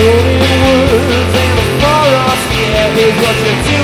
Golden words and a far off yeah, is what you're.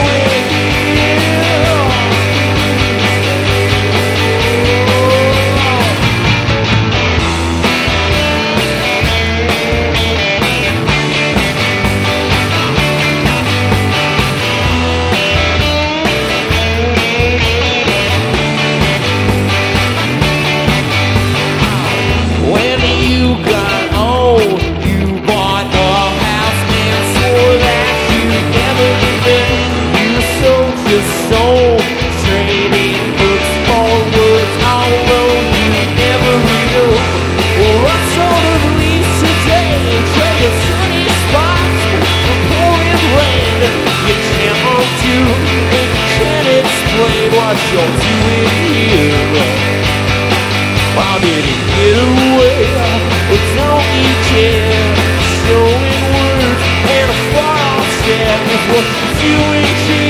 few weeks.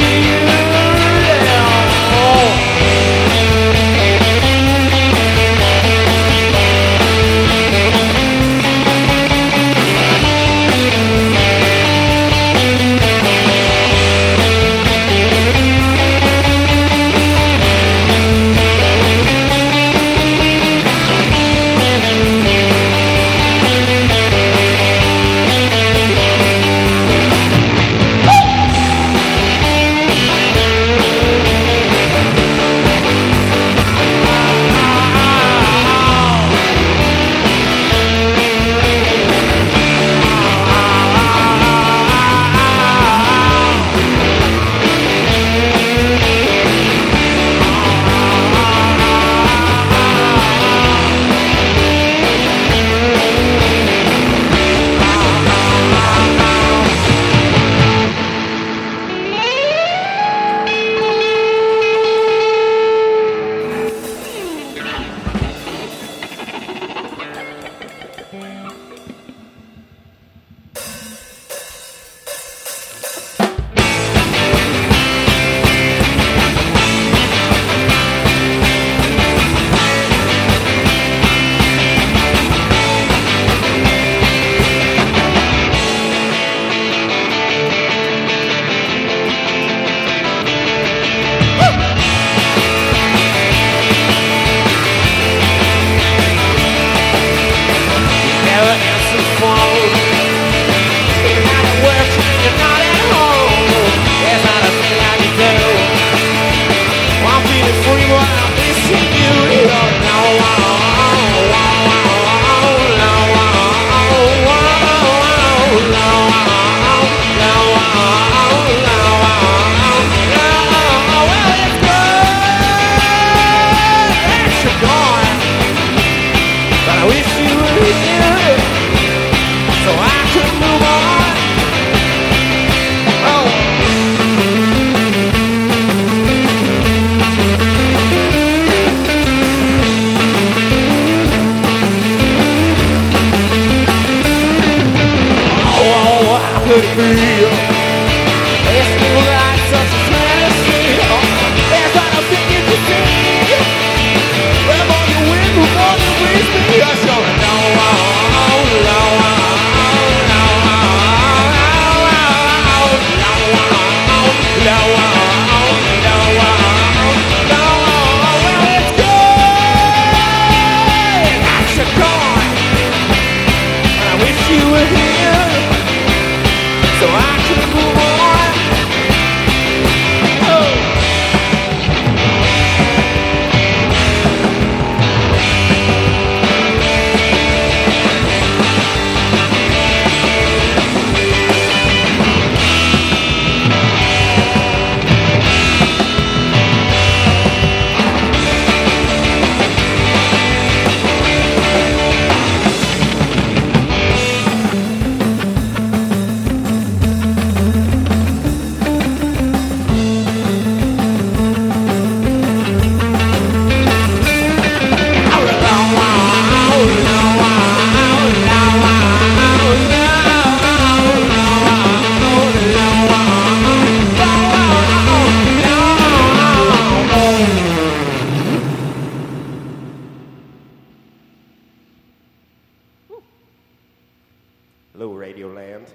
Radioland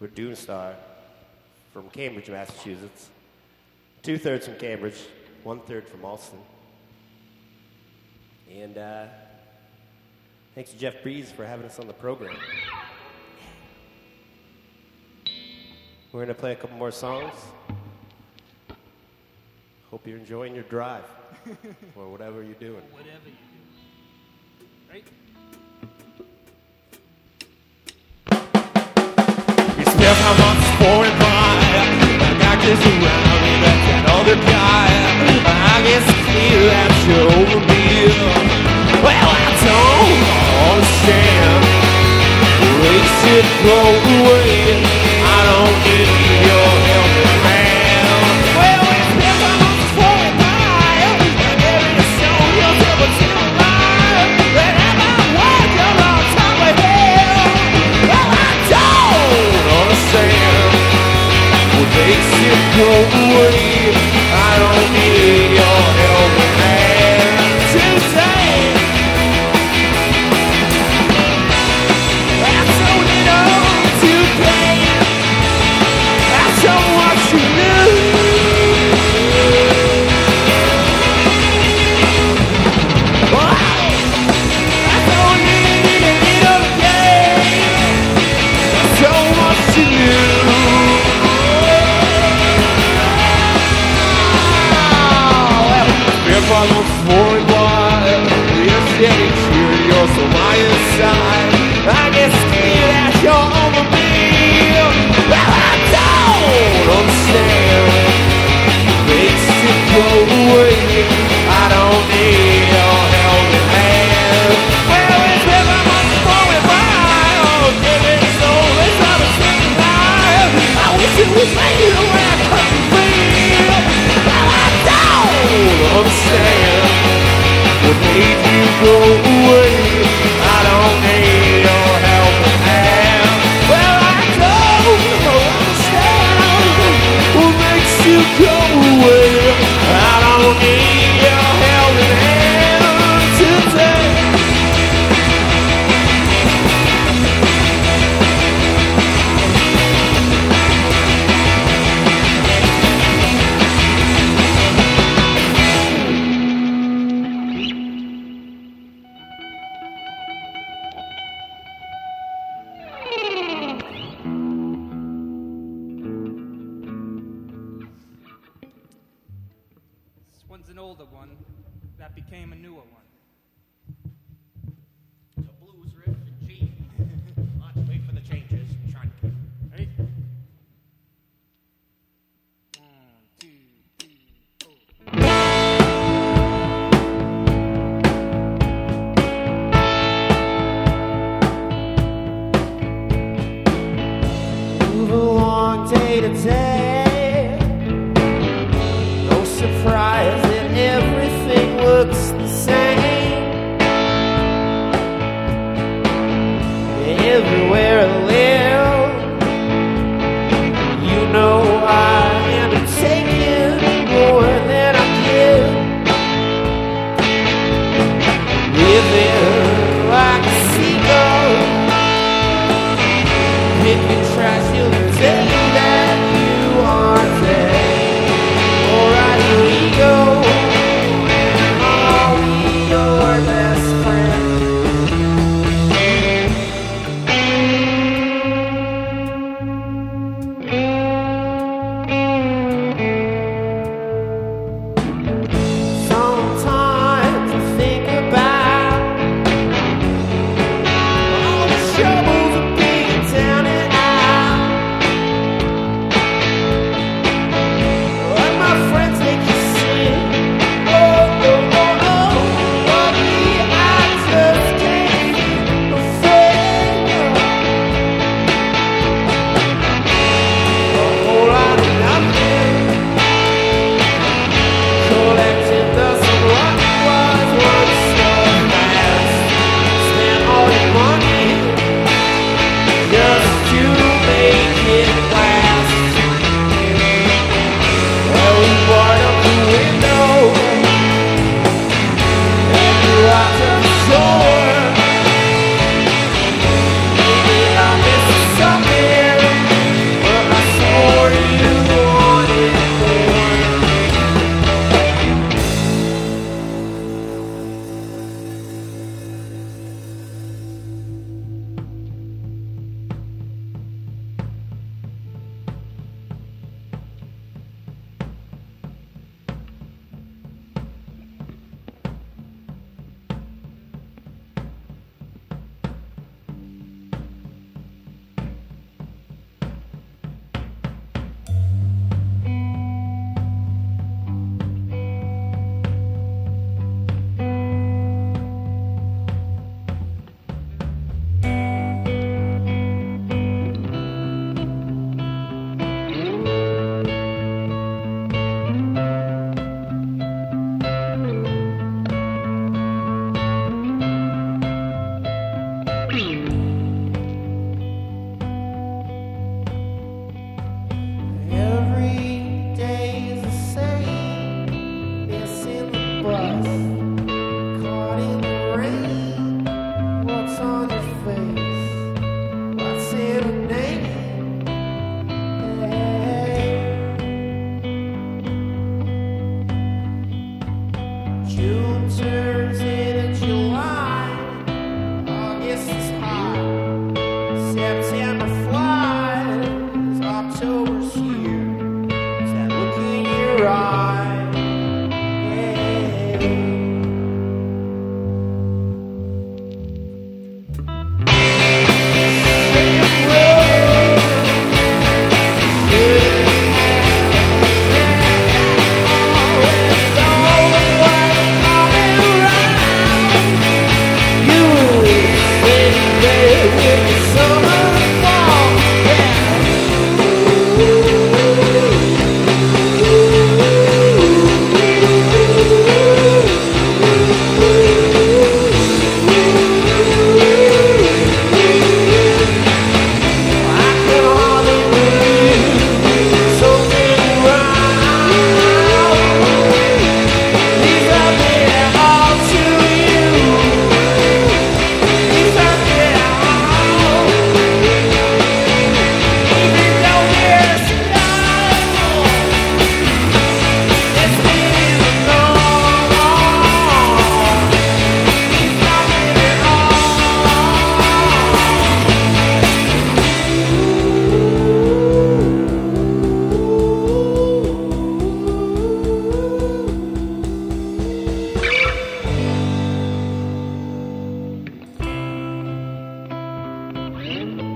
Dune Doomstar from Cambridge, Massachusetts. Two thirds from Cambridge, one third from Allston. And uh, thanks to Jeff Breeze for having us on the program. We're going to play a couple more songs. Hope you're enjoying your drive or whatever you're doing. Whatever you. Right? around me, that's guy. I guess it's over me. Well, I don't understand. We it go away. I don't give you your. your go away. Every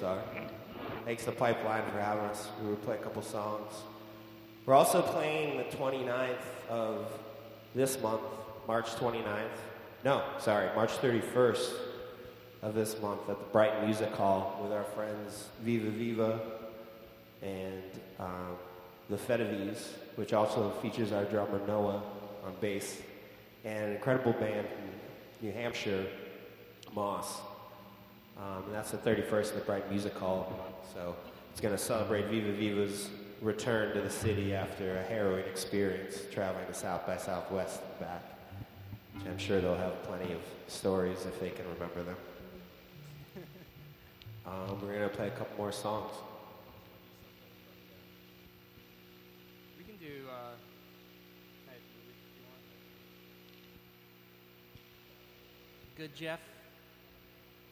Doomstar. Thanks to Pipeline for having us. We will play a couple songs. We're also playing the 29th of this month, March 29th. No, sorry, March 31st of this month at the Brighton Music Hall with our friends Viva Viva and um, the Fedives, which also features our drummer Noah on bass, and an incredible band from New Hampshire, Moss. Um, and that's the 31st of the Brighton Music Hall. So it's going to celebrate Viva Viva's return to the city after a harrowing experience traveling to South by Southwest and back. Which I'm sure they'll have plenty of stories if they can remember them. Um, we're going to play a couple more songs. We can do. Uh, hey, do you want- Good Jeff.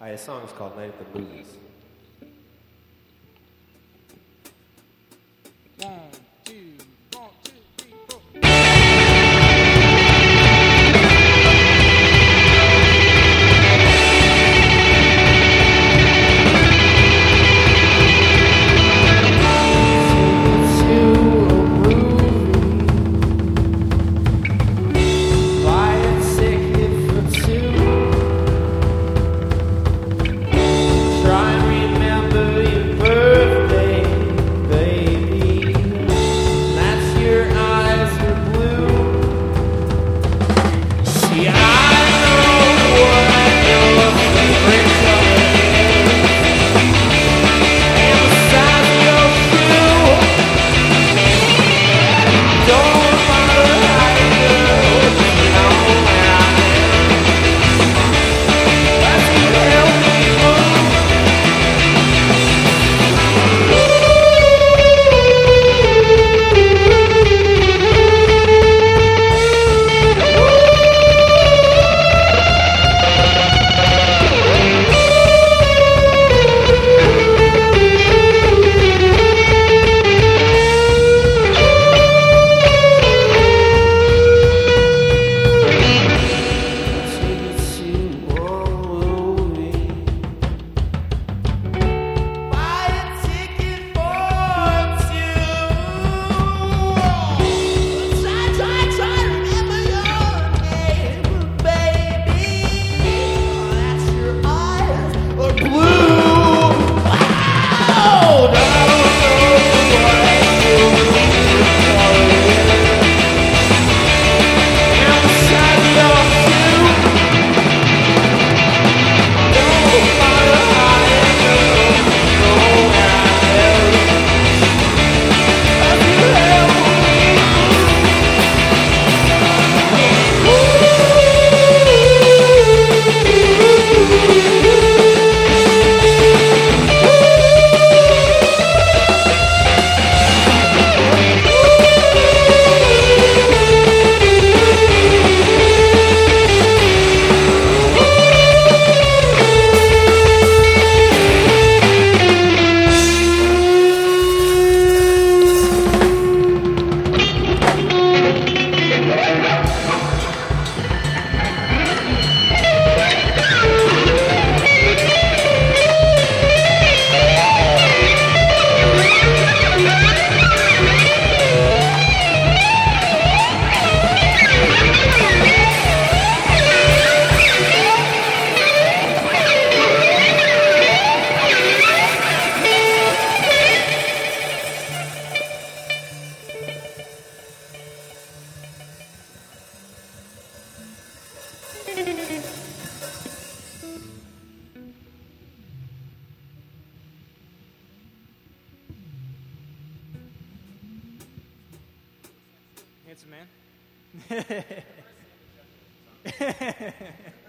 Hi, this song is called Night at the Movies. Handsome man.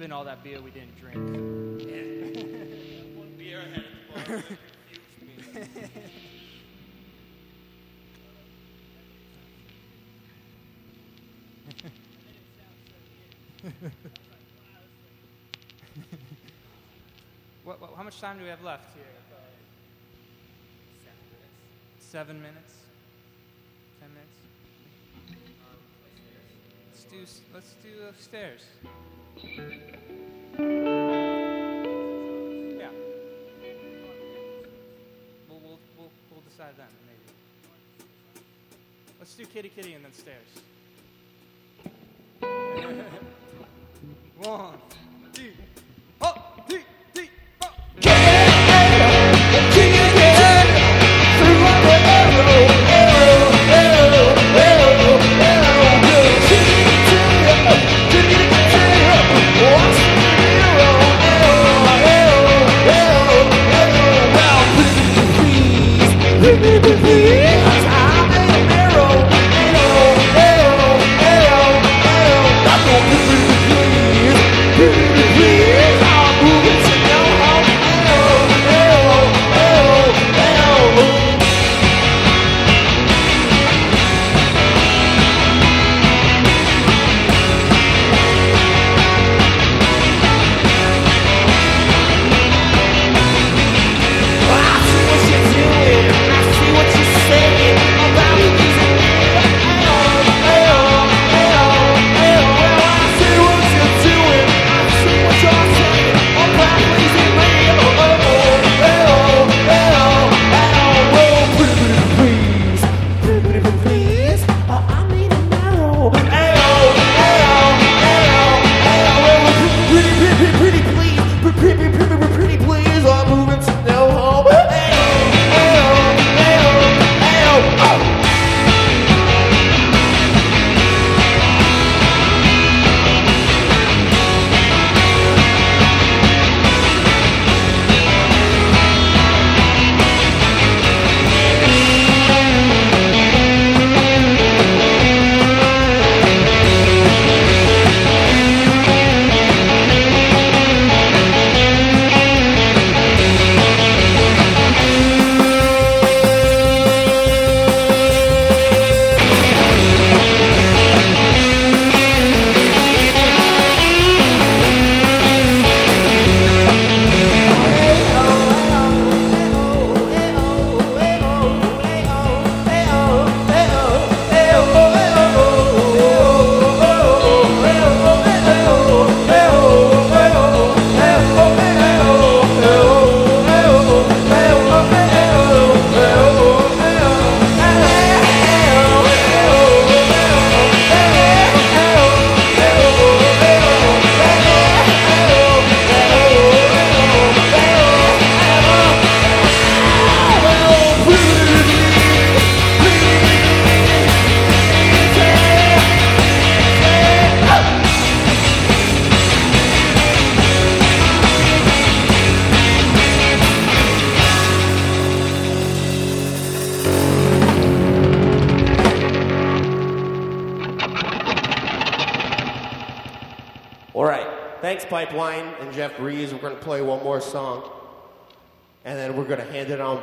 Let's all that beer we didn't drink. One beer ahead of the bar. What, what, how much time do we have left here? Seven minutes. Ten minutes. Let's do let's do upstairs. Yeah. We'll, we'll, we'll, we'll decide then, maybe. Let's do kitty kitty and then stairs. One,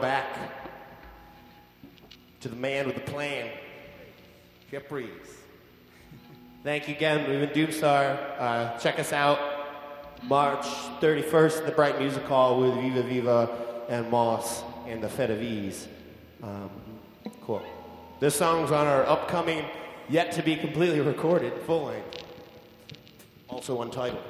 back to the man with the plan, Jeff Breeze. Thank you again. We've been Doomstar. Uh, check us out March 31st at the Bright Music Hall with Viva Viva and Moss and the Fed of Ease. Um, cool. This song's on our upcoming, yet to be completely recorded, full length, also untitled.